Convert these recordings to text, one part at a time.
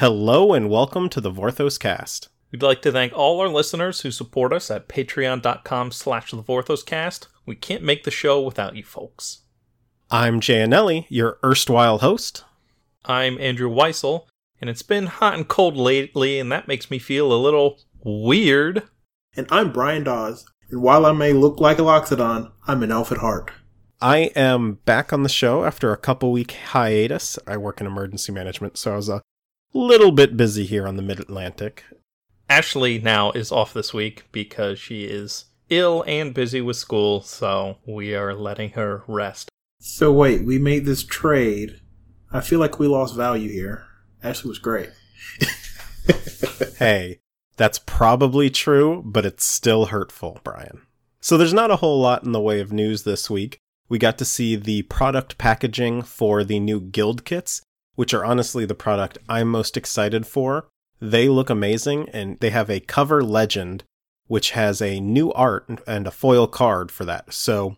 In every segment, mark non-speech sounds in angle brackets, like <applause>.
Hello and welcome to the Vorthos cast. We'd like to thank all our listeners who support us at patreon.com slash the Vorthoscast. We can't make the show without you folks. I'm Jayanelli, your erstwhile host. I'm Andrew Weissel, and it's been hot and cold lately, and that makes me feel a little weird. And I'm Brian Dawes, and while I may look like a Loxodon, I'm an elf at heart. I am back on the show after a couple week hiatus. I work in emergency management, so I was a little bit busy here on the mid Atlantic. Ashley now is off this week because she is ill and busy with school, so we are letting her rest. So wait, we made this trade. I feel like we lost value here. Ashley was great. <laughs> hey, that's probably true, but it's still hurtful, Brian. So there's not a whole lot in the way of news this week. We got to see the product packaging for the new guild kits, which are honestly the product I'm most excited for. They look amazing, and they have a cover legend, which has a new art and a foil card for that. So,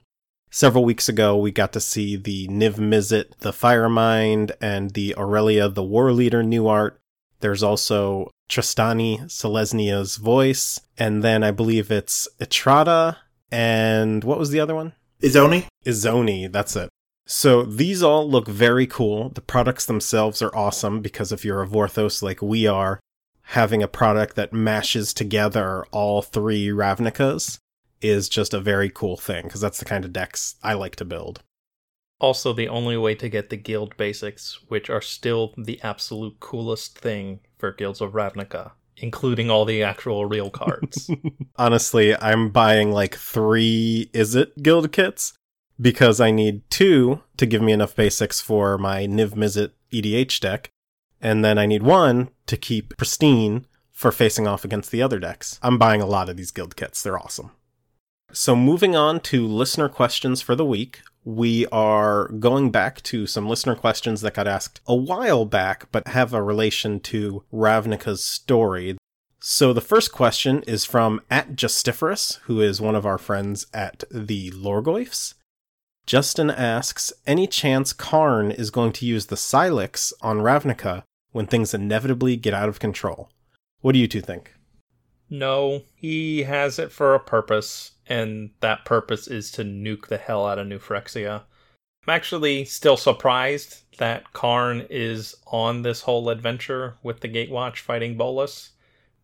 several weeks ago, we got to see the Niv Mizzet, the Firemind, and the Aurelia, the War Leader new art. There's also Trostani Selesnya's voice, and then I believe it's Etrata, and what was the other one? Izoni? Izoni, that's it. So these all look very cool. The products themselves are awesome because if you're a Vorthos like we are, having a product that mashes together all three Ravnicas is just a very cool thing because that's the kind of decks I like to build. Also, the only way to get the guild basics, which are still the absolute coolest thing for Guilds of Ravnica, including all the actual real cards. <laughs> Honestly, I'm buying like three Izzet guild kits because I need two to give me enough basics for my Niv Mizzet EDH deck, and then I need one to keep pristine for facing off against the other decks. I'm buying a lot of these guild kits, they're awesome. So, moving on to listener questions for the week, we are going back to some listener questions that got asked a while back, but have a relation to Ravnica's story. So, the first question is from at Justiferous, who is one of our friends at the Lorgoyfs. Justin asks, any chance Karn is going to use the Sylex on Ravnica when things inevitably get out of control? What do you two think? No, he has it for a purpose, and that purpose is to nuke the hell out of New Phyrexia. I'm actually still surprised that Karn is on this whole adventure with the Gatewatch fighting Bolas,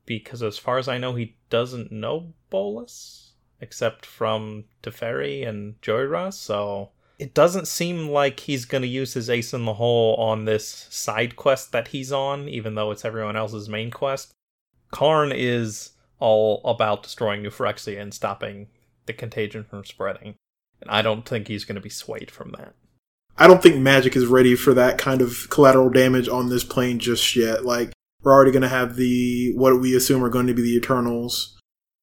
because as far as I know, he doesn't know Bolas, except from Teferi and Jhoira, so it doesn't seem like he's going to use his ace in the hole on this side quest that he's on, even though it's everyone else's main quest. Karn is all about destroying New Phyrexia and stopping the contagion from spreading. And I don't think he's going to be swayed from that. I don't think Magic is ready for that kind of collateral damage on this plane just yet. Like, we're already going to have the, what we assume are going to be the Eternals.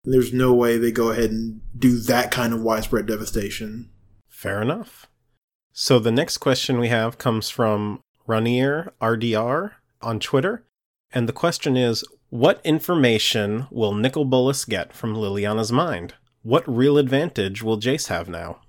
There's no way they go ahead and do that kind of widespread devastation. Fair enough. So the next question we have comes from Ranier RDR on Twitter. And the question is What information will Nicol Bolas get from Liliana's mind? What real advantage will Jace have now?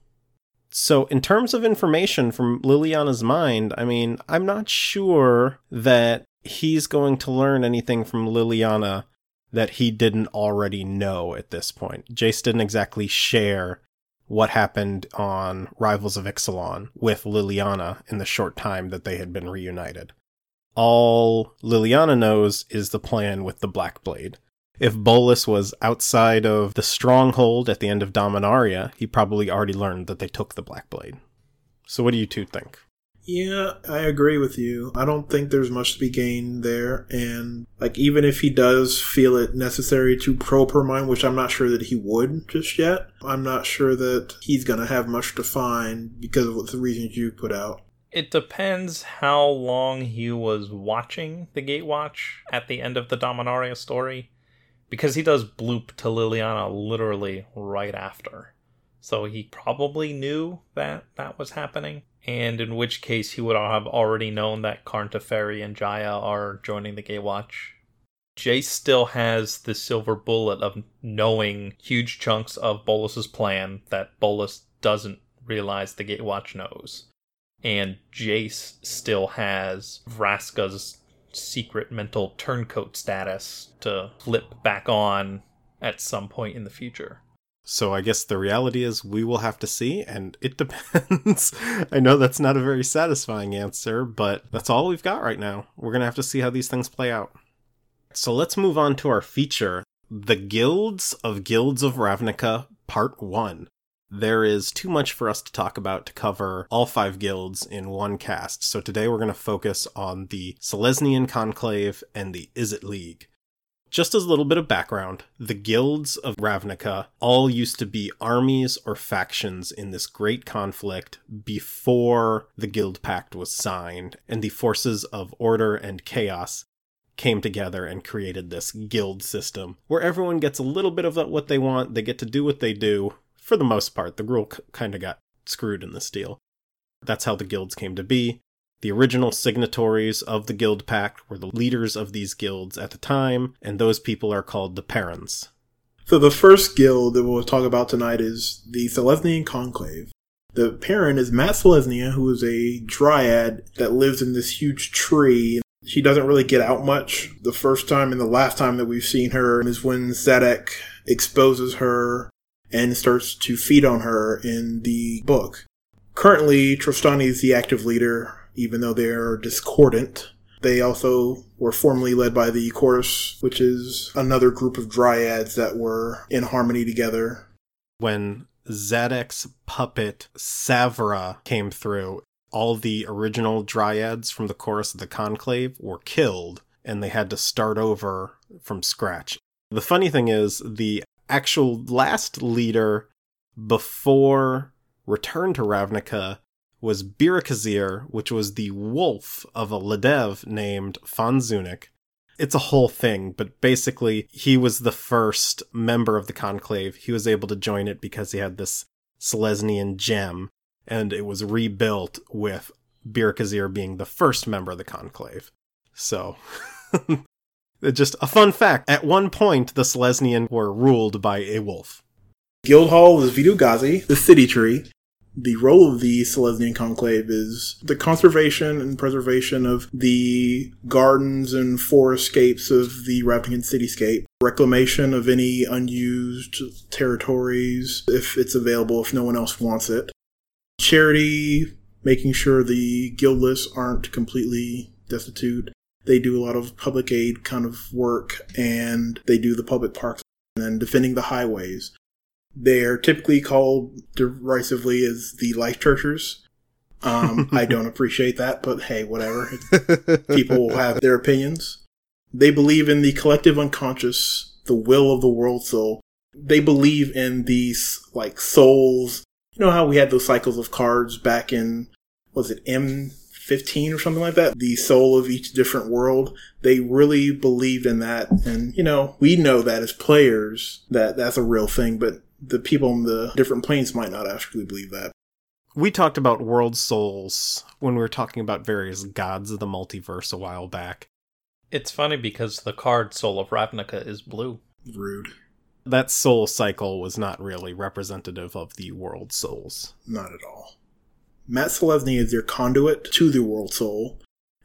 So, in terms of information from Liliana's mind, I mean, I'm not sure that he's going to learn anything from Liliana that he didn't already know at this point. Jace didn't exactly share what happened on Rivals of Ixalan with Liliana in the short time that they had been reunited. All Liliana knows is the plan with the Black Blade. If Bolas was outside of the stronghold at the end of Dominaria, he probably already learned that they took the Black Blade. So, what do you two think? Yeah, I agree with you. I don't think there's much to be gained there. And, like, even if he does feel it necessary to probe her mind, which I'm not sure that he would just yet, I'm not sure that he's going to have much to find because of the reasons you put out. It depends how long he was watching the Gatewatch at the end of the Dominaria story, because he does bloop to Liliana literally right after. So he probably knew that that was happening, and in which case he would have already known that Karn Teferi and Jaya are joining the Gatewatch. Jace still has the silver bullet of knowing huge chunks of Bolas's plan that Bolas doesn't realize the Gatewatch knows. And Jace still has Vraska's secret mental turncoat status to flip back on at some point in the future. So I guess the reality is we will have to see, and it <laughs> depends. I know that's not a very satisfying answer, but that's all we've got right now. We're going to have to see how these things play out. So let's move on to our feature The Guilds of Guilds of Ravnica, Part 1. There is too much for us to talk about to cover all five guilds in one cast, so today we're going to focus on the Selesnyan Conclave and the Izzet League. Just as a little bit of background, the guilds of Ravnica all used to be armies or factions in this great conflict before the Guild Pact was signed, and the forces of order and chaos came together and created this guild system where everyone gets a little bit of what they want, they get to do what they do. For the most part, the Gruul kind of got screwed in this deal. That's how the guilds came to be. The original signatories of the Guild Pact were the leaders of these guilds at the time, and those people are called the Paruns. So the first guild that we'll talk about tonight is the Selesnyan Conclave. The Parun is Mat'Selesnya, who is a dryad that lives in this huge tree. She doesn't really get out much. The first time and the last time that we've seen her is when Szadek exposes her and starts to feed on her in the book. Currently, Trostani is the active leader even though they are discordant. They also were formerly led by the Chorus, which is another group of dryads that were in harmony together. When Szadek's puppet Savra came through, all the original dryads from the Chorus of the Conclave were killed, and they had to start over from scratch. The funny thing is, the actual last leader before Return to Ravnica was Biracazir, which was the wolf of a Ledev named Fanzunik. It's a whole thing, but basically, he was the first member of the Conclave. He was able to join it because he had this Selesnyan gem, and it was rebuilt with Biracazir being the first member of the Conclave. So, <laughs> just a fun fact. At one point, the Selesnyan were ruled by a wolf. Guildhall was Vitu-Ghazi, the city tree, the role of the Selesnyan Conclave is the conservation and preservation of the gardens and forestscapes of the Ravnican cityscape, reclamation of any unused territories if it's available, if no one else wants it, charity, making sure the guildless aren't completely destitute. They do a lot of public aid kind of work and they do the public parks and defending the highways. They're typically called derisively as the life churchers. Um, I <laughs> don't appreciate that, but hey, whatever. People will have their opinions. They believe in the collective unconscious, the will of the world soul. They believe in these like souls. You know how we had those cycles of cards back in was it M 15 or something like that, the soul of each different world. They really believed in that. And, you know, we know that as players that that's a real thing, but the people in the different planes might not actually believe that. We talked about world souls when we were talking about various gods of the multiverse a while back. It's funny because the card Soul of Ravnica is blue. Rude. That soul cycle was not really representative of the world souls. Not at all. Mat Selesny is your conduit to the world soul,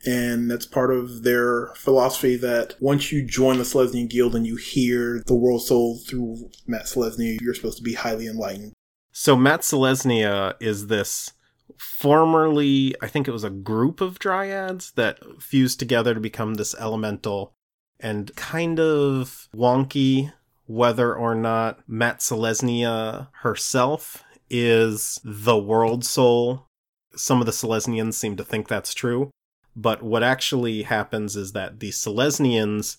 and that's part of their philosophy that once you join the Selesnyan Guild and you hear the world soul through Mat'Selesnya, you're supposed to be highly enlightened. So Mat'Selesnya is this formerly, I think it was a group of dryads that fused together to become this elemental and kind of wonky whether or not Mat'Selesnya herself is the world soul. Some of the Selesnyans seem to think that's true. But what actually happens is that the Selesnyans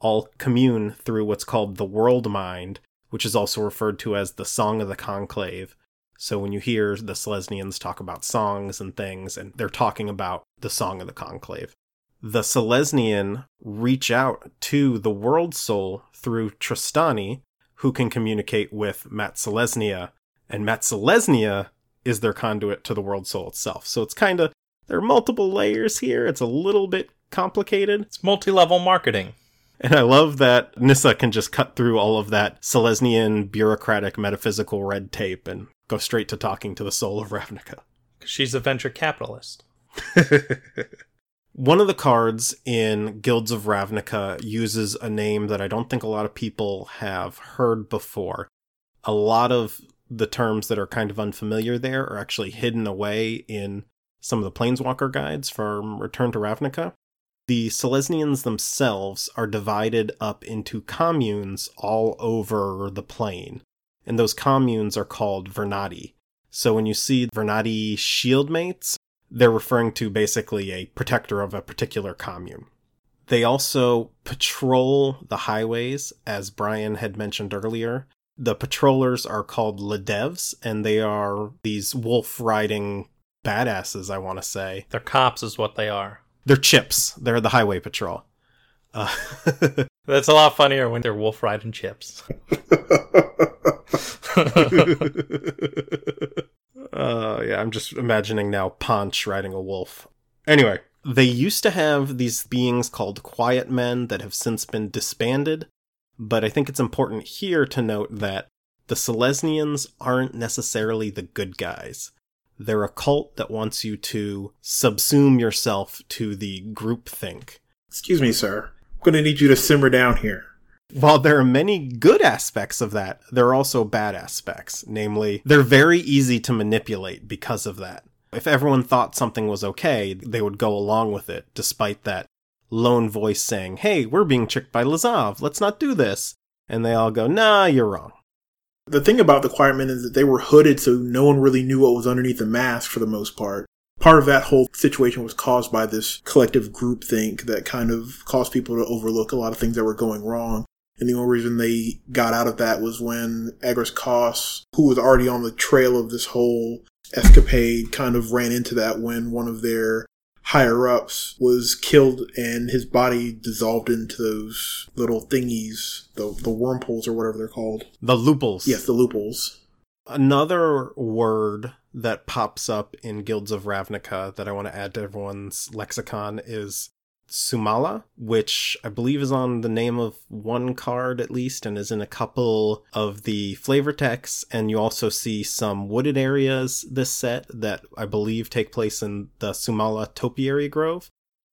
all commune through what's called the world mind, which is also referred to as the Song of the Conclave. So when you hear the Selesnyans talk about songs and things, and they're talking about the Song of the Conclave, the Selesnyan reach out to the world soul through Trostani, who can communicate with Mat'Selesnya, and Mat'Selesnya is their conduit to the world soul itself. So it's kind of there are multiple layers here. It's a little bit complicated. It's multi level marketing. And I love that Nissa can just cut through all of that Selesnyan bureaucratic metaphysical red tape and go straight to talking to the soul of Ravnica. <laughs> She's a venture capitalist. One of the cards in Guilds of Ravnica uses a name that I don't think a lot of people have heard before. A lot of the terms that are kind of unfamiliar there are actually hidden away in some of the Planeswalker guides from Return to Ravnica. The Selesnyans themselves are divided up into communes all over the plane, and those communes are called Vernadi. So when you see Vernadi shieldmates, they're referring to basically a protector of a particular commune. They also patrol the highways, as Brian had mentioned earlier. The patrollers are called Ledevs, and they are these wolf riding badasses, I want to say. They're cops, is what they are. They're chips. They're the highway patrol. Uh, <laughs> That's a lot funnier when they're wolf riding chips. <laughs> uh, yeah, I'm just imagining now Ponch riding a wolf. Anyway, they used to have these beings called Quiet Men that have since been disbanded, but I think it's important here to note that the Selesnyans aren't necessarily the good guys. They're a cult that wants you to subsume yourself to the groupthink. Excuse me, sir. I'm going to need you to simmer down here. While there are many good aspects of that, there are also bad aspects. Namely, they're very easy to manipulate because of that. If everyone thought something was okay, they would go along with it, despite that lone voice saying, Hey, we're being tricked by Lazav, let's not do this. And they all go, Nah, you're wrong. The thing about the Quiet Men is that they were hooded, so no one really knew what was underneath the mask for the most part. Part of that whole situation was caused by this collective groupthink that kind of caused people to overlook a lot of things that were going wrong. And the only reason they got out of that was when Agrus Kos, who was already on the trail of this whole escapade, kind of ran into that when one of their higher ups was killed and his body dissolved into those little thingies, the the wormholes or whatever they're called. The looples. Yes, the loopholes. Another word that pops up in Guilds of Ravnica that I want to add to everyone's lexicon is Sumala, which I believe is on the name of one card at least and is in a couple of the flavor texts. And you also see some wooded areas this set that I believe take place in the Sumala Topiary Grove,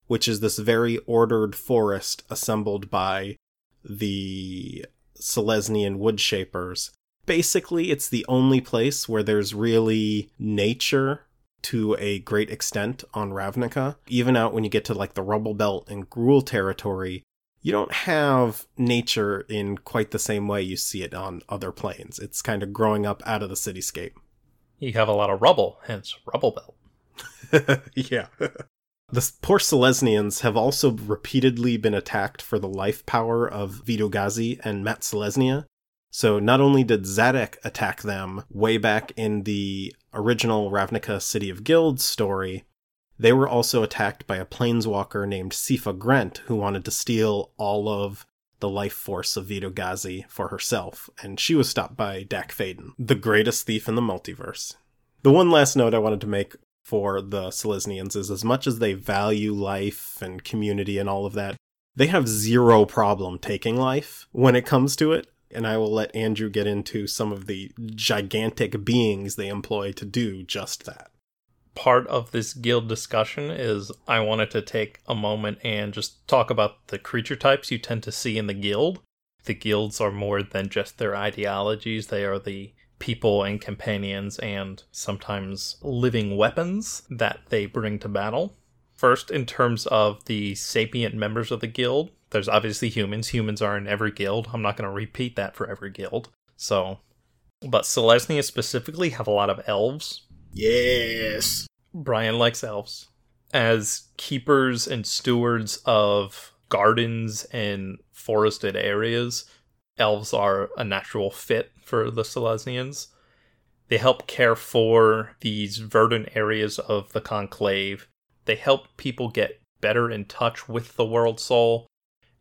which is this very ordered forest assembled by the Selesnyan woodshapers. Basically, it's the only place where there's really nature to a great extent on Ravnica. Even out when you get to like the Rubble Belt and Gruul territory, you don't have nature in quite the same way you see it on other planes. It's kind of growing up out of the cityscape. You have a lot of rubble, hence Rubble Belt. <laughs> yeah. The poor Selesnyans have also repeatedly been attacked for the life power of Vitu-Ghazi and Mat'Selesnya. So not only did Szadek attack them way back in the original Ravnica City of Guilds story, they were also attacked by a planeswalker named Sifa Grent who wanted to steal all of the life force of Vitu-Ghazi for herself, and she was stopped by Dack Fayden, the greatest thief in the multiverse. The one last note I wanted to make for the Selesnyans is as much as they value life and community and all of that, they have zero problem taking life when it comes to it and I will let Andrew get into some of the gigantic beings they employ to do just that. Part of this guild discussion is I wanted to take a moment and just talk about the creature types you tend to see in the guild. The guilds are more than just their ideologies, they are the people and companions and sometimes living weapons that they bring to battle. First, in terms of the sapient members of the guild, there's obviously humans. Humans are in every guild. I'm not going to repeat that for every guild. So, but Selesnya specifically have a lot of elves. Yes. Brian likes elves. As keepers and stewards of gardens and forested areas, elves are a natural fit for the Selesnyans. They help care for these verdant areas of the conclave they help people get better in touch with the world soul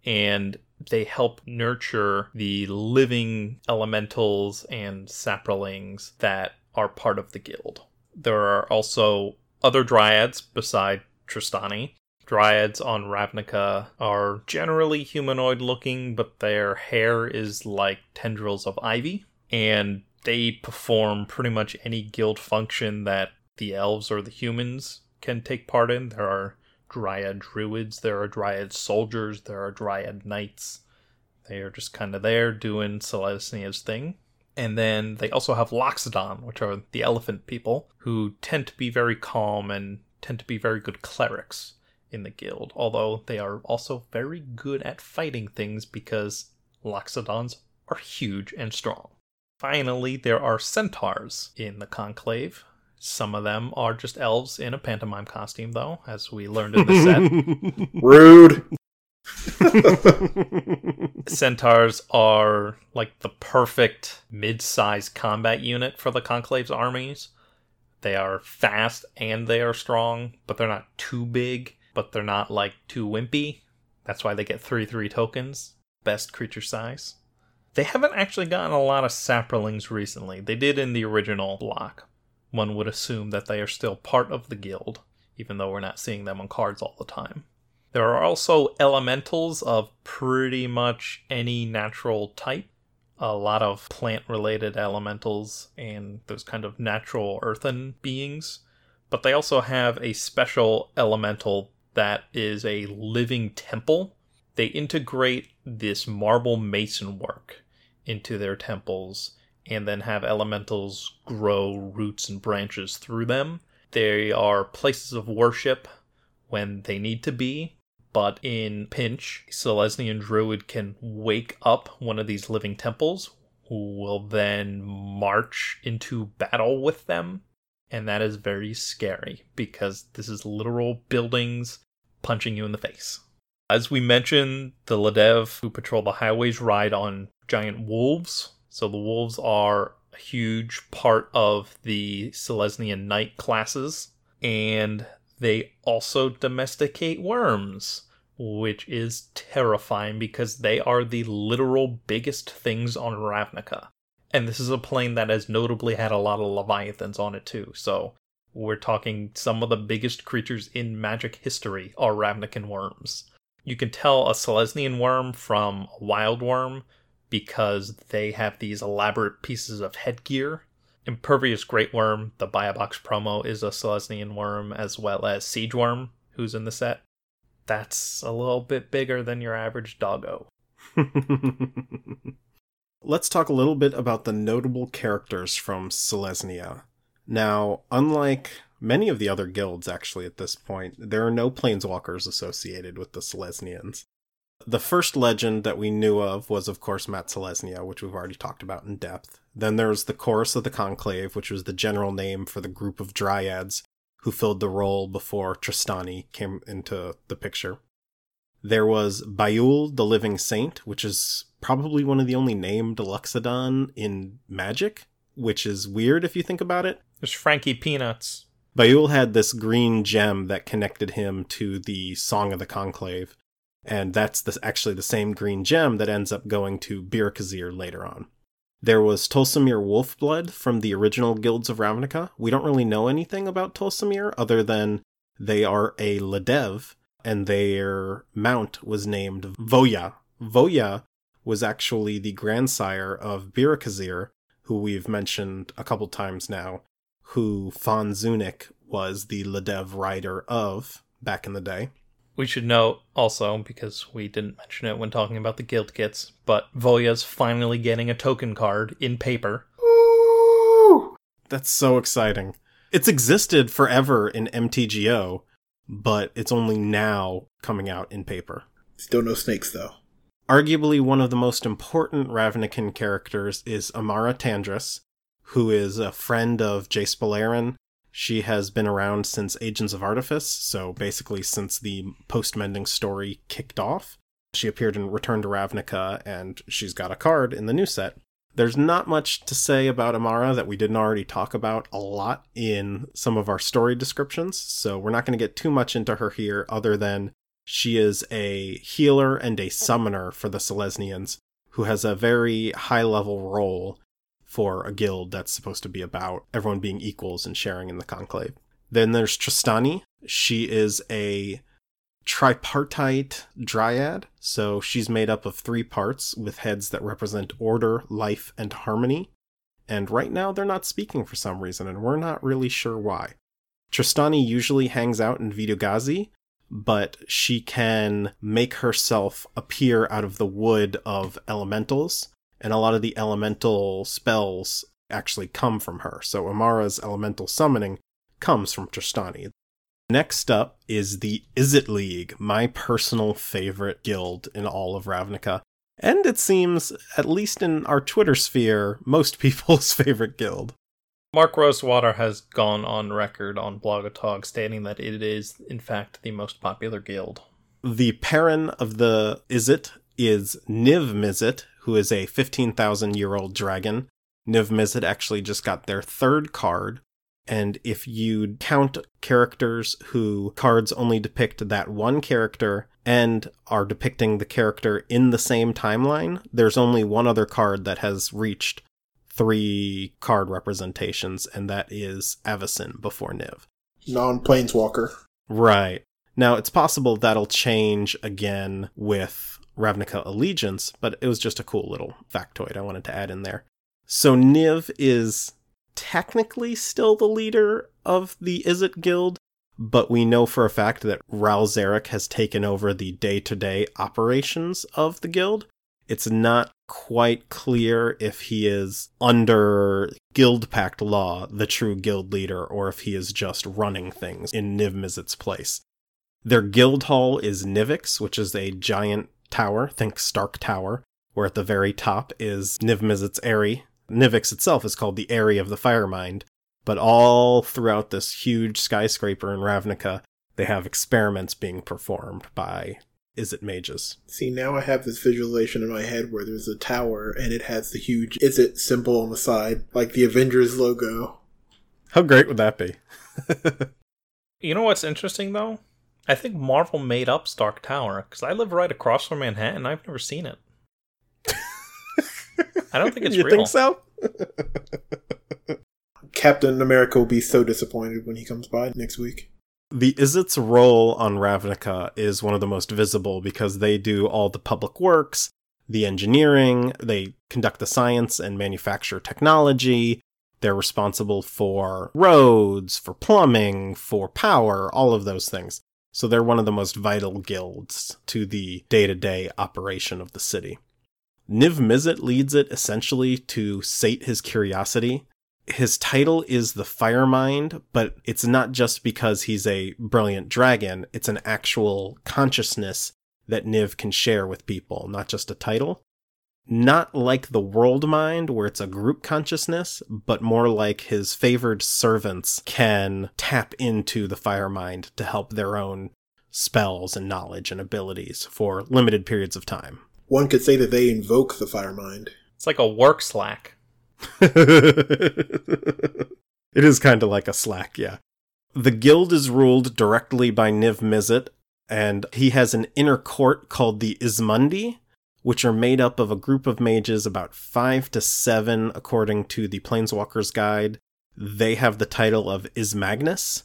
and they help nurture the living elementals and saprolings that are part of the guild. There are also other dryads beside Trostani. Dryads on Ravnica are generally humanoid looking, but their hair is like tendrils of ivy, and they perform pretty much any guild function that the elves or the humans can take part in. There are dryad druids, there are dryad soldiers, there are dryad knights. They are just kind of there doing Selesnya's thing. And then they also have Loxodon, which are the elephant people, who tend to be very calm and tend to be very good clerics in the guild, although they are also very good at fighting things because Loxodons are huge and strong. Finally, there are centaurs in the conclave. Some of them are just elves in a pantomime costume, though, as we learned in the set. <laughs> Rude. <laughs> Centaurs are like the perfect mid sized combat unit for the Conclave's armies. They are fast and they are strong, but they're not too big, but they're not like too wimpy. That's why they get 3 3 tokens. Best creature size. They haven't actually gotten a lot of saprolings recently. They did in the original block. One would assume that they are still part of the guild, even though we're not seeing them on cards all the time. There are also elementals of pretty much any natural type. A lot of plant related elementals and those kind of natural earthen beings. But they also have a special elemental that is a living temple. They integrate this marble mason work into their temples and then have elementals grow roots and branches through them. They are places of worship when they need to be, but in pinch, Selesnyan Druid can wake up one of these living temples, who will then march into battle with them. And that is very scary because this is literal buildings punching you in the face. As we mentioned, the Ledev who patrol the highways ride on giant wolves. So the wolves are a huge part of the Selesnyan Knight classes. And they also domesticate worms, which is terrifying because they are the literal biggest things on Ravnica. And this is a plane that has notably had a lot of Leviathans on it too. So we're talking some of the biggest creatures in magic history are Ravnican worms. You can tell a Selesnyan worm from a wild worm because they have these elaborate pieces of headgear. Impervious Great Worm, the Buy-a-Box promo, is a Selesnyan worm, as well as Siege Worm, who's in the set. That's a little bit bigger than your average doggo. <laughs> Let's talk a little bit about the notable characters from Selesnya. Now, unlike many of the other guilds, actually, at this point, there are no planeswalkers associated with the Selesnyans. The first legend that we knew of was, of course, Mat'Selesnya, which we've already talked about in depth. Then there was the Chorus of the Conclave, which was the general name for the group of dryads who filled the role before Trostani came into the picture. There was Baiul, the Living Saint, which is probably one of the only named Loxodon in Magic, which is weird if you think about it. There's Frankie Peanuts. Baiul had this green gem that connected him to the Song of the Conclave, and that's the, actually the same green gem that ends up going to Biracazir later on. There was Tolsimir Wolfblood from the original Guilds of Ravnica. We don't really know anything about Tolsimir other than they are a Ledev, and their mount was named Voya. Voya was actually the grandsire of Biracazir, who we've mentioned a couple times now, who Von Zunic was the Ledev rider of back in the day. We should note also, because we didn't mention it when talking about the guild kits, but Voya's finally getting a token card in paper. Ooh, that's so exciting. It's existed forever in MTGO, but it's only now coming out in paper. Still no snakes, though. Arguably one of the most important Ravnican characters is Emmara Tandris, who is a friend of Jace Beleren. She has been around since Agents of Artifice, so basically since the post mending story kicked off. She appeared in Return to Ravnica, and she's got a card in the new set. There's not much to say about Emmara that we didn't already talk about a lot in some of our story descriptions, so we're not going to get too much into her here, other than she is a healer and a summoner for the Selesnyans, who has a very high level role for a guild that's supposed to be about everyone being equals and sharing in the conclave. Then there's Trostani. She is a tripartite dryad, so she's made up of three parts with heads that represent order, life, and harmony. And right now they're not speaking for some reason, and we're not really sure why. Trostani usually hangs out in Vitu-Ghazi, but she can make herself appear out of the wood of elementals, and a lot of the elemental spells actually come from her. So Emmara's elemental summoning comes from Trostani. Next up is the Izzet League, my personal favorite guild in all of Ravnica. And it seems, at least in our Twitter sphere, <laughs> most people's favorite guild. Mark Rosewater has gone on record on Blogatog stating that it is, in fact, the most popular guild. The parent of the Izzet is Niv Mizzet, who is a 15,000 year old dragon. Niv Mizzet actually just got their third card. And if you count characters who cards only depict that one character and are depicting the character in the same timeline, there's only one other card that has reached three card representations, and that is Avacyn before Niv. Non Planeswalker. Right. Now, it's possible that'll change again with Ravnica Allegiance, but it was just a cool little factoid I wanted to add in there. So, Niv is technically still the leader of the Izzet Guild, but we know for a fact that Ral Zarek has taken over the day to day operations of the guild. It's not quite clear if he is under Guild Pact law, the true guild leader, or if he is just running things in Niv Mizzet's place. Their guild hall is Nivix, which is a giant tower, think Stark Tower, where at the very top is Niv Mizzet's Eyrie. Nivix itself is called the Eyrie of the Firemind, but all throughout this huge skyscraper in Ravnica, they have experiments being performed by Izzet mages. See, now I have this visualization in my head where there's a tower and it has the huge Izzet symbol on the side, like the Avengers logo. How great would that be? <laughs> you know what's interesting though? I think Marvel made up Stark Tower because I live right across from Manhattan. I've never seen it. <laughs> I don't think it's real. you real. think so? <laughs> Captain America will be so disappointed when he comes by next week. The Izzet's role on Ravnica is one of the most visible because they do all the public works, the engineering, they conduct the science and manufacture technology. They're responsible for roads, for plumbing, for power, all of those things. So they're one of the most vital guilds to the day to day operation of the city. Niv Mizzet leads it essentially to sate his curiosity his title is the Firemind, but it's not just because he's a brilliant dragon, it's an actual consciousness that Niv can share with people, not just a title. Not like the World Mind, where it's a group consciousness, but more like his favored servants can tap into the fire mind to help their own spells and knowledge and abilities for limited periods of time. One could say that they invoke the fire mind. It's like a work slack. <laughs> it is kind of like a slack, yeah. The guild is ruled directly by Niv Mizzet, and he has an inner court called the Izmundi, which are made up of a group of mages, about five to seven, according to the Planeswalker's Guide. They have the title of Izmagnus,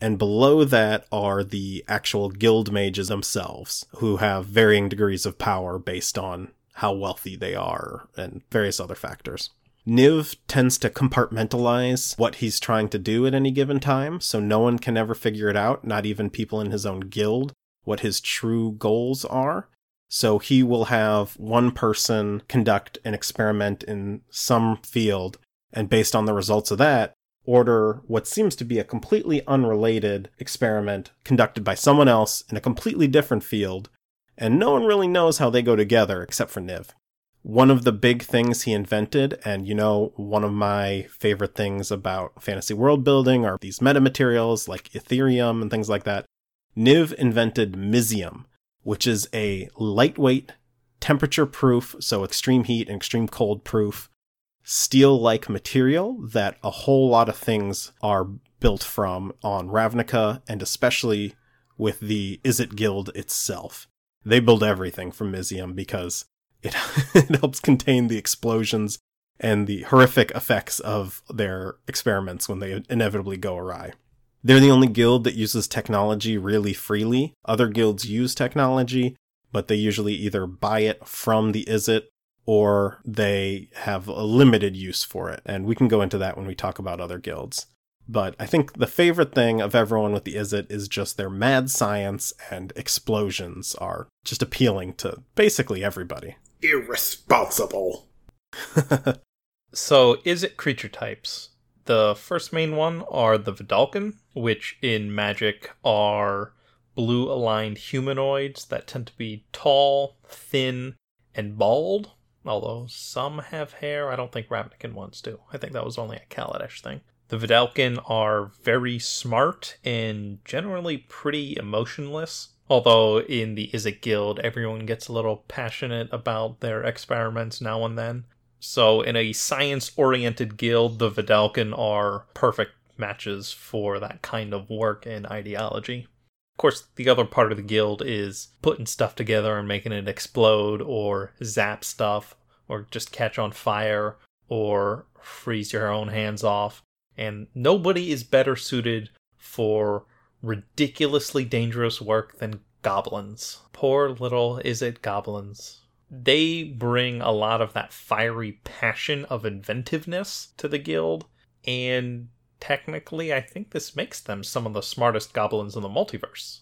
and below that are the actual guild mages themselves, who have varying degrees of power based on how wealthy they are and various other factors. Niv tends to compartmentalize what he's trying to do at any given time, so no one can ever figure it out, not even people in his own guild, what his true goals are. So he will have one person conduct an experiment in some field, and based on the results of that, order what seems to be a completely unrelated experiment conducted by someone else in a completely different field, and no one really knows how they go together except for Niv one of the big things he invented, and you know, one of my favorite things about fantasy world building are these metamaterials like Etherium and things like that. Niv invented Mizzium, which is a lightweight, temperature proof, so extreme heat and extreme cold proof, steel like material that a whole lot of things are built from on Ravnica, and especially with the Izzet Guild itself. They build everything from Mizzium because it, <laughs> it helps contain the explosions and the horrific effects of their experiments when they inevitably go awry. They're the only guild that uses technology really freely. Other guilds use technology, but they usually either buy it from the Izzet or they have a limited use for it. And we can go into that when we talk about other guilds. But I think the favorite thing of everyone with the Izzet is just their mad science and explosions are just appealing to basically everybody. Irresponsible. <laughs> So, Izzet creature types? The first main one are the Vedalken, which in Magic are blue aligned humanoids that tend to be tall, thin, and bald. Although some have hair, I don't think Ravnican ones do. I think that was only a Kaladesh thing. The Vedalken are very smart and generally pretty emotionless. Although in the Izzet Guild, everyone gets a little passionate about their experiments now and then. So, in a science oriented guild, the Vedalken are perfect matches for that kind of work and ideology. Of course, the other part of the guild is putting stuff together and making it explode, or zap stuff, or just catch on fire, or freeze your own hands off. And nobody is better suited for ridiculously dangerous work than goblins. Poor little Izzet goblins they bring a lot of that fiery passion of inventiveness to the guild and technically i think this makes them some of the smartest goblins in the multiverse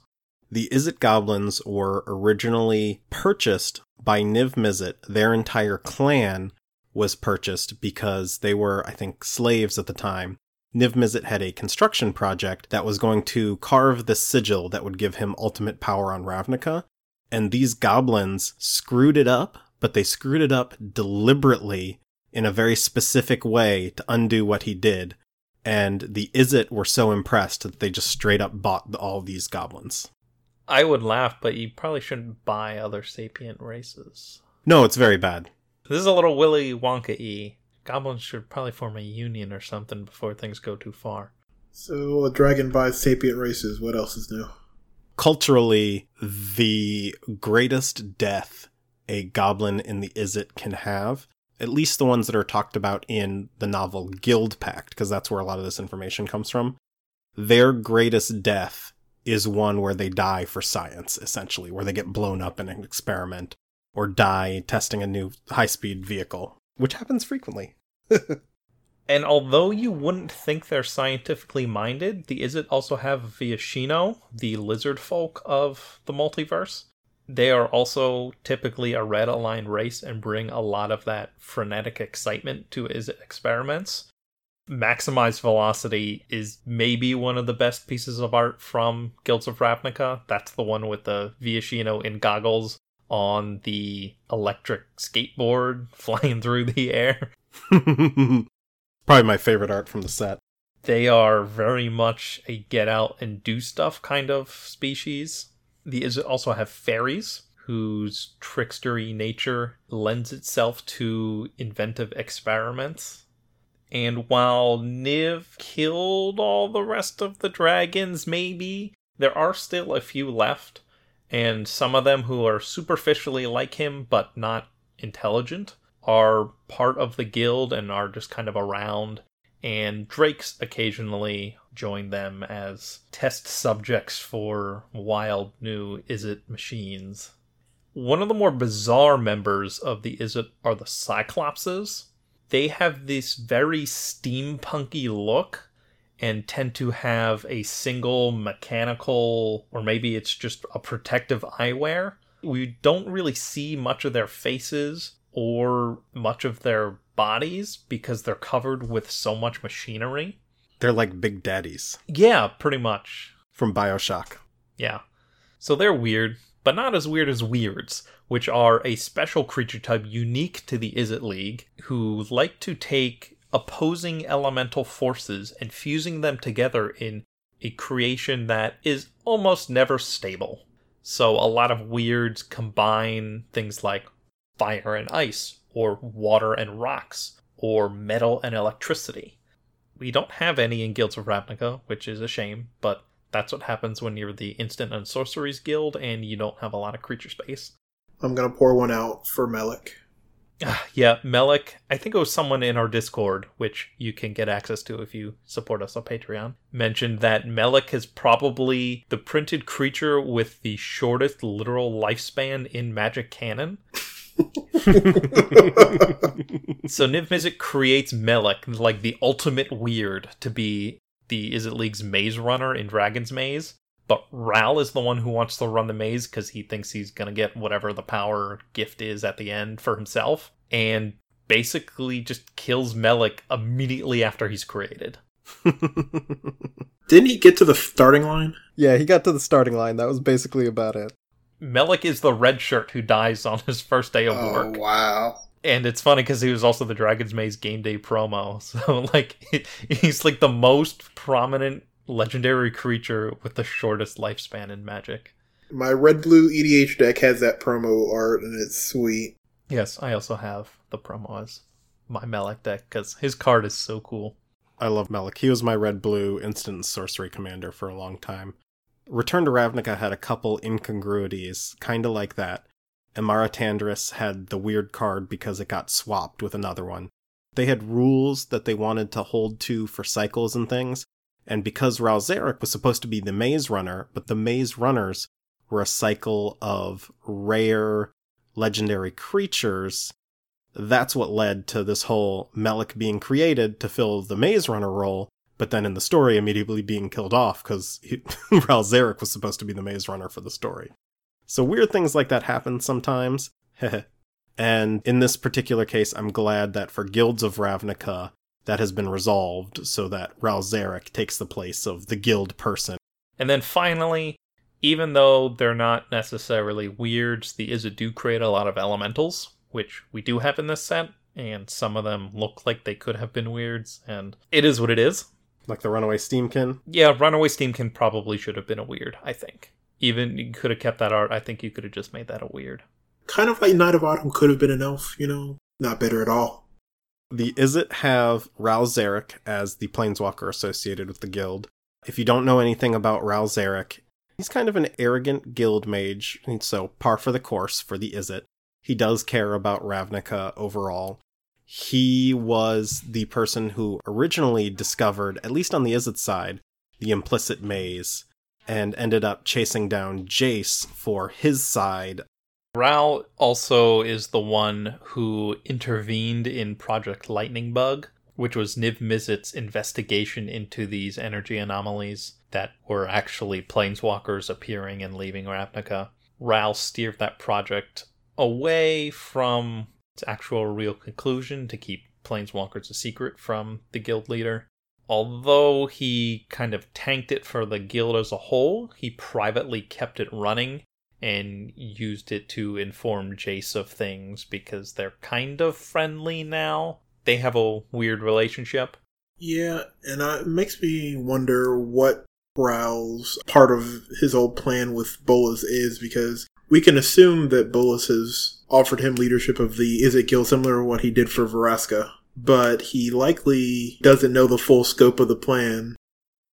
The Izzet goblins were originally purchased by Niv Mizzet. Their entire clan was purchased because they were, I think, slaves at the time. Niv Mizzet had a construction project that was going to carve the sigil that would give him ultimate power on Ravnica. And these goblins screwed it up, but they screwed it up deliberately in a very specific way to undo what he did. And the Izzet were so impressed that they just straight up bought all these goblins. i would laugh but you probably shouldn't buy other sapient races No, it's very bad. this is a little willy wonka-y goblins should probably form a union or something before things go too far So a dragon buys sapient races. What else is new? Culturally, the greatest death a goblin in the Izzet can have, at least the ones that are talked about in the novel Guild Pact, because that's where a lot of this information comes from, their greatest death is one where they die for science, essentially, where they get blown up in an experiment or die testing a new high speed vehicle, which happens frequently. <laughs> And although you wouldn't think they're scientifically minded, the Izzet also have Viashino, the lizard folk of the multiverse. They are also typically a red aligned race and bring a lot of that frenetic excitement to Izzet experiments. Maximized Velocity is maybe one of the best pieces of art from Guilds of Ravnica. That's the one with the Viashino in goggles on the electric skateboard <laughs> flying through the air. <laughs> Probably my favorite art from the set. they are very much a get out and do stuff kind of species. The Izzet also have fairies whose trickstery nature lends itself to inventive experiments. And while Niv killed all the rest of the dragons, maybe, there are still a few left, and some of them who are superficially like him but not intelligent are part of the guild and are just kind of around and Drakes occasionally join them as test subjects for wild new Izzet machines. One of the more bizarre members of the Izzet are the Cyclopses. They have this very steampunky look and tend to have a single mechanical, or maybe it's just a protective eyewear. We don't really see much of their faces or much of their bodies because they're covered with so much machinery. They're like Big Daddies Yeah, pretty much. from Bioshock. Yeah. So they're weird, but not as weird as Weirds, which are a special creature type unique to the Izzet League, who like to take opposing elemental forces and fusing them together in a creation that is almost never stable. So a lot of Weirds combine things like fire and ice, or water and rocks, or metal and electricity. We don't have any in Guilds of Ravnica, which is a shame, but that's what happens when you're the Instant and Sorceries Guild and you don't have a lot of creature space. I'm gonna pour one out for Melek. Ah, yeah, Melek, I think it was someone in our Discord, which you can get access to if you support us on Patreon, mentioned that Melek is probably the printed creature with the shortest literal lifespan in Magic Canon. So Niv Mizzet creates Melek, like the ultimate weird, to be the Izzet League's maze runner in Dragon's Maze. But Ral is the one who wants to run the maze because he thinks he's going to get whatever the power gift is at the end for himself. And basically just kills Melek immediately after he's created. <laughs> Didn't he get to the starting line? yeah, he got to the starting line. That was basically about it. Melek is the red shirt who dies on his first day of Oh, work. wow. And it's funny because he was also the Dragon's Maze game day promo. <laughs> So, like, he's like the most prominent legendary creature with the shortest lifespan in Magic. My red blue EDH deck has that promo art and it's sweet. Yes, I also have the promo as my Melek deck because his card is so cool. I love Melek. He was my red blue instant sorcery commander for a long time. Return to Ravnica had a couple incongruities, kind of like that. Emmara Tandris had the weird card because it got swapped with another one. They had rules that they wanted to hold to for cycles and things, and because Ral Zarek was supposed to be the maze runner, but the maze runners were a cycle of rare legendary creatures, that's what led to this whole Melek being created to fill the Maze Runner role, but then in the story immediately being killed off because <laughs> Ral Zarek was supposed to be the Maze Runner for the story. So weird things like that happen sometimes. <laughs> and in this particular case, I'm glad that for Guilds of Ravnica, that has been resolved so that Ral Zarek takes the place of the guild person. And then finally, even though they're not necessarily weirds, the do create a lot of elementals, which we do have in this set, and some of them look like they could have been weirds, and it is what it is. Like the Runaway Steamkin. Yeah, Runaway Steamkin probably should have been a weird, I think. Even you could have kept that art, I think you could have just made that a weird. Kind of like Knight of Autumn could have been an elf, you know? Not better at all. The Izzet have Ral Zarek as the planeswalker associated with the guild. If you don't know anything about Ral Zarek, he's kind of an arrogant guild mage, and so par for the course for the Izzet. He does care about Ravnica overall. He was the person who originally discovered, at least on the Izzet side, the implicit maze, and ended up chasing down Jace for his side Ral also is the one who intervened in Project Lightning Bug, which was Niv Mizzet's investigation into these energy anomalies that were actually planeswalkers appearing and leaving Ravnica. Ral steered that project away from its actual real conclusion to keep planeswalkers a secret from the guild leader. Although he kind of tanked it for the guild as a whole, he privately kept it running and used it to inform Jace of things because they're kind of friendly now. They have a weird relationship. Yeah, and it makes me wonder what Ral's part of his old plan with Bolas is because we can assume that Bolas has offered him leadership of the Izzet Guild similar to what he did for Vraska, but he likely doesn't know the full scope of the plan.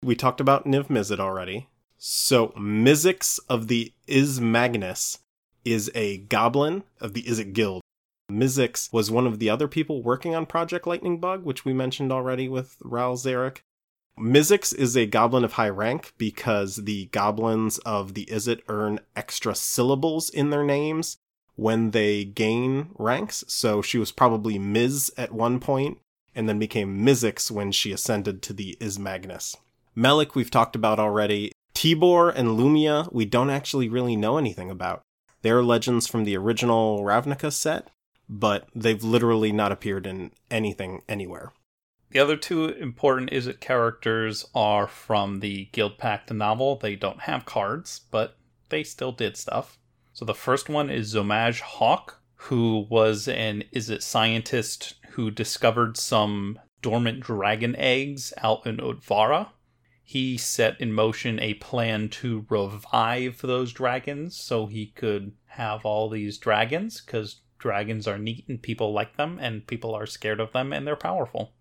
We talked about Niv Mizzet already. So Mizzix of the Izmagnus is a goblin of the Izzet Guild. Mizzix was one of the other people working on Project Lightning Bug, which we mentioned already with Ral Zarek. Mizzix is a goblin of high rank because the goblins of the Izzet earn extra syllables in their names when they gain ranks. So she was probably Miz at one point and then became Mizzix when she ascended to the Izmagnus. Melek, we've talked about already. Tibor and Lumia, we don't actually really know anything about. They're legends from the original Ravnica set, but they've literally not appeared in anything anywhere. The other two important Izzet characters are from the Guild Pact novel. They don't have cards, but they still did stuff. So the first one is Zomaj Hox, who was an Izzet scientist who discovered some dormant dragon eggs out in Utvara. He set in motion a plan to revive those dragons so he could have all these dragons, because dragons are neat and people like them, and people are scared of them and they're powerful.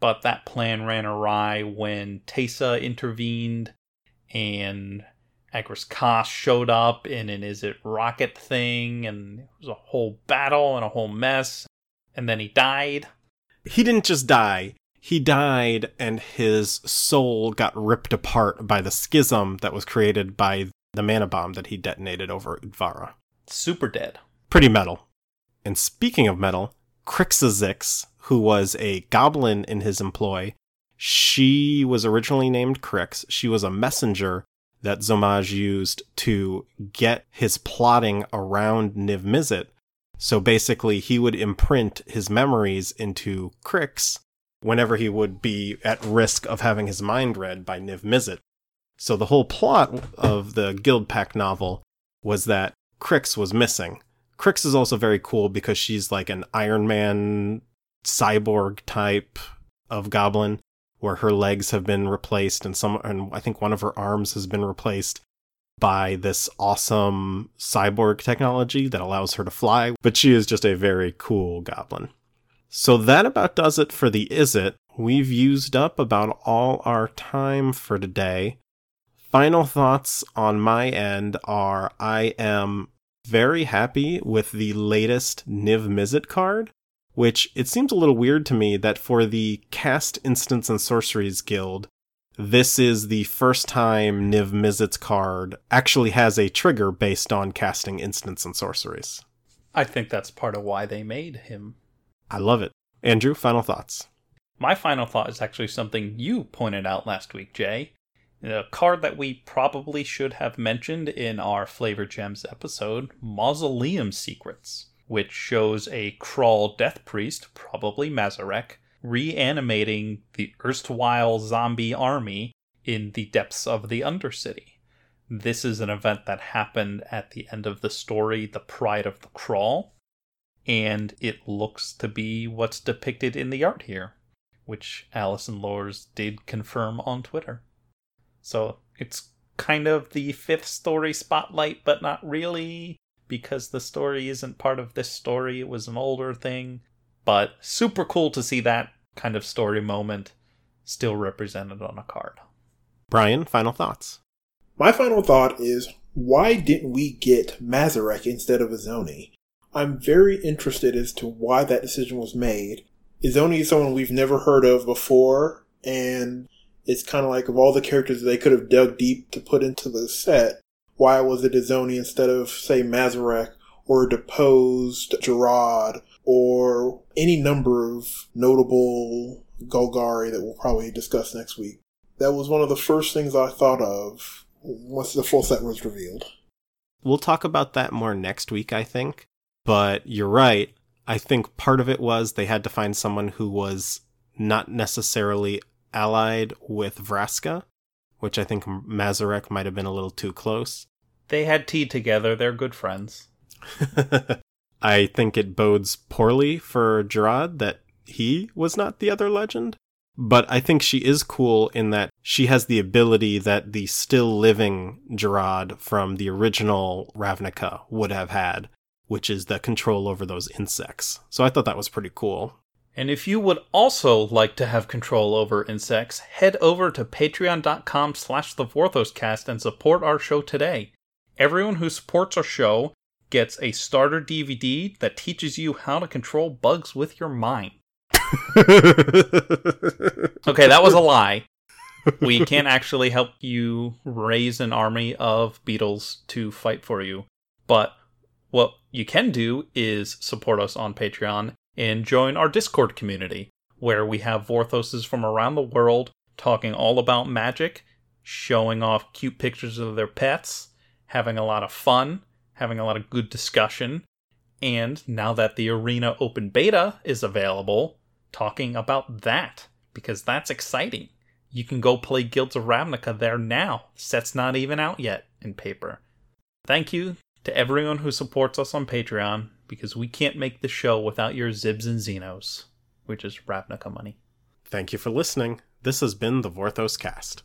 But that plan ran awry when Teysa intervened and Agrus Kos showed up in an Izzet rocket thing, and it was a whole battle and a whole mess. And then he died. He didn't just die, he died and his soul got ripped apart by the schism that was created by the mana bomb that he detonated over Utvara. Super dead. Pretty metal. And speaking of metal, Crixizix, who was a goblin in his employ, She was originally named Crix. She was a messenger that Zomaj used to get his plotting around Niv Mizzet. So basically, he would imprint his memories into Crix whenever he would be at risk of having his mind read by Niv Mizzet. So the whole plot of the Guild Pact novel was that Crix was missing. Crix is also very cool because she's like an Iron Man cyborg type of goblin where her legs have been replaced and some and I think one of her arms has been replaced by this awesome cyborg technology that allows her to fly, but she is just a very cool goblin. So that about does it for the Izzet. We've used up about all our time for today. Final thoughts on my end are I am very happy with the latest Niv Mizzet card, which it seems a little weird to me that for the Cast Instance and Sorceries Guild, this is the first time Niv Mizzet's card actually has a trigger based on casting instants and sorceries. I think that's part of why they made him. I love it. Andrew, final thoughts. My final thought is actually something you pointed out last week, Jay. A card that we probably should have mentioned in our Flavor Gems episode Mausoleum Secrets, which shows a Kraul Death Priest, probably Mazirek, reanimating the erstwhile zombie army in the depths of the Undercity. This is an event that happened at the end of the story, The Pride of the Kraul, and it looks to be what's depicted in the art here, which Allison Lores did confirm on Twitter. So it's kind of the fifth story spotlight, but not really, because the story isn't part of this story. It was an older thing. But super cool to see that kind of story moment still represented on a card. Brian, final thoughts. My final thought is why didn't we get Mazirek instead of Izoni? I'm very interested as to why that decision was made. Izoni is someone we've never heard of before, and it's kind of like of all the characters they could have dug deep to put into the set, why was it Izoni instead of, say, Mazirek or Deposed Jarad or any number of notable Golgari that we'll probably discuss next week? That was one of the first things I thought of once the full set was revealed. We'll talk about that more next week, I think. But you're right. I think part of it was they had to find someone who was not necessarily allied with Vraska, which I think Mazirek might have been a little too close. They had tea together. They're good friends. <laughs> I think it bodes poorly for Jarad that he was not the other legend. But I think she is cool in that she has the ability that the still living Jarad from the original Ravnica would have had, which is the control over those insects. So I thought that was pretty cool. And if you would also like to have control over insects, head over to patreon.com slash the Vorthoscast and support our show today. Everyone who supports our show gets a starter DVD that teaches you how to control bugs with your mind. <laughs> okay, that was a lie. We can't actually help you raise an army of beetles to fight for you. But what you can do is support us on Patreon and join our Discord community, where we have Vorthoses from around the world talking all about magic, showing off cute pictures of their pets, having a lot of fun, having a lot of good discussion, and now that the Arena Open Beta is available, talking about that, because that's exciting. You can go play Guilds of Ravnica there now. Set's not even out yet in paper. Thank you to everyone who supports us on Patreon because we can't make the show without your Zibs and Zinos, which is Ravnica money. Thank you for listening. This has been the Vorthos Cast.